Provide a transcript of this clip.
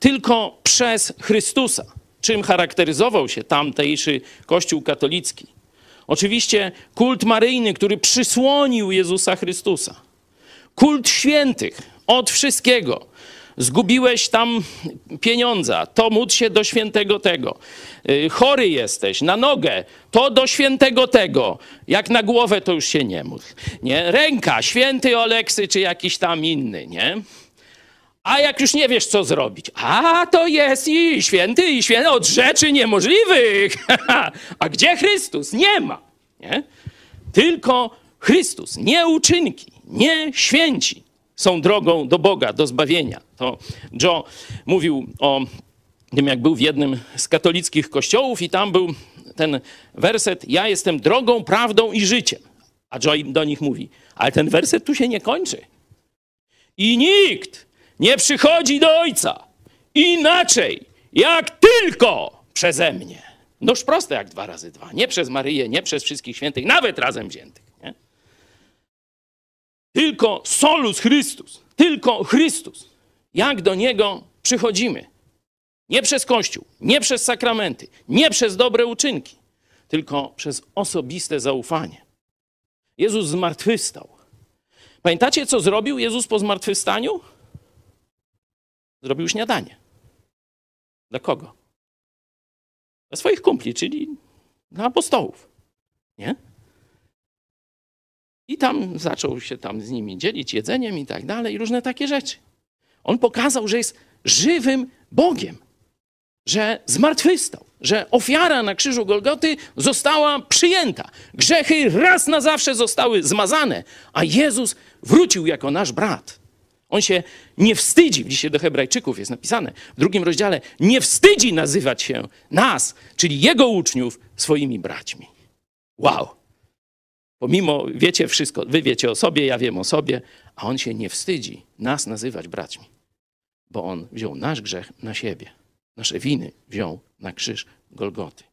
tylko przez Chrystusa. Czym charakteryzował się tamtejszy Kościół katolicki? Oczywiście kult maryjny, który przysłonił Jezusa Chrystusa. Kult świętych od wszystkiego. Zgubiłeś tam pieniądze, to módl się do świętego tego. Y, chory jesteś, na nogę, to do świętego tego. Jak na głowę, to już się nie módl. Nie? Ręka, święty Oleksy, czy jakiś tam inny, nie? A jak już nie wiesz, co zrobić, a to jest i święty, i święty od rzeczy niemożliwych. a gdzie Chrystus? Nie ma. Nie? Tylko Chrystus, nie uczynki, nie święci są drogą do Boga, do zbawienia. To Joe mówił o tym, jak był w jednym z katolickich kościołów, i tam był ten werset: Ja jestem drogą, prawdą i życiem. A Joe do nich mówi: Ale ten werset tu się nie kończy. I nikt nie przychodzi do Ojca inaczej, jak tylko przeze mnie. Noż proste jak dwa razy dwa. Nie przez Maryję, nie przez wszystkich świętych, nawet razem wziętych. Nie? Tylko solus Chrystus, tylko Chrystus. Jak do Niego przychodzimy? Nie przez Kościół, nie przez sakramenty, nie przez dobre uczynki, tylko przez osobiste zaufanie. Jezus zmartwychwstał. Pamiętacie, co zrobił Jezus po zmartwychwstaniu? Zrobił śniadanie. Dla kogo? Dla swoich kumpli, czyli dla apostołów. Nie? I tam zaczął się tam z nimi dzielić jedzeniem i tak dalej, i różne takie rzeczy. On pokazał, że jest żywym Bogiem, że zmartwychwstał, że ofiara na krzyżu Golgoty została przyjęta. Grzechy raz na zawsze zostały zmazane, a Jezus wrócił jako nasz brat. On się nie wstydzi, dzisiaj do Hebrajczyków jest napisane w drugim rozdziale, nie wstydzi nazywać się nas, czyli jego uczniów, swoimi braćmi. Wow! Pomimo wiecie wszystko, wy wiecie o sobie, ja wiem o sobie, a on się nie wstydzi nas nazywać braćmi, bo on wziął nasz grzech na siebie, nasze winy wziął na krzyż Golgoty.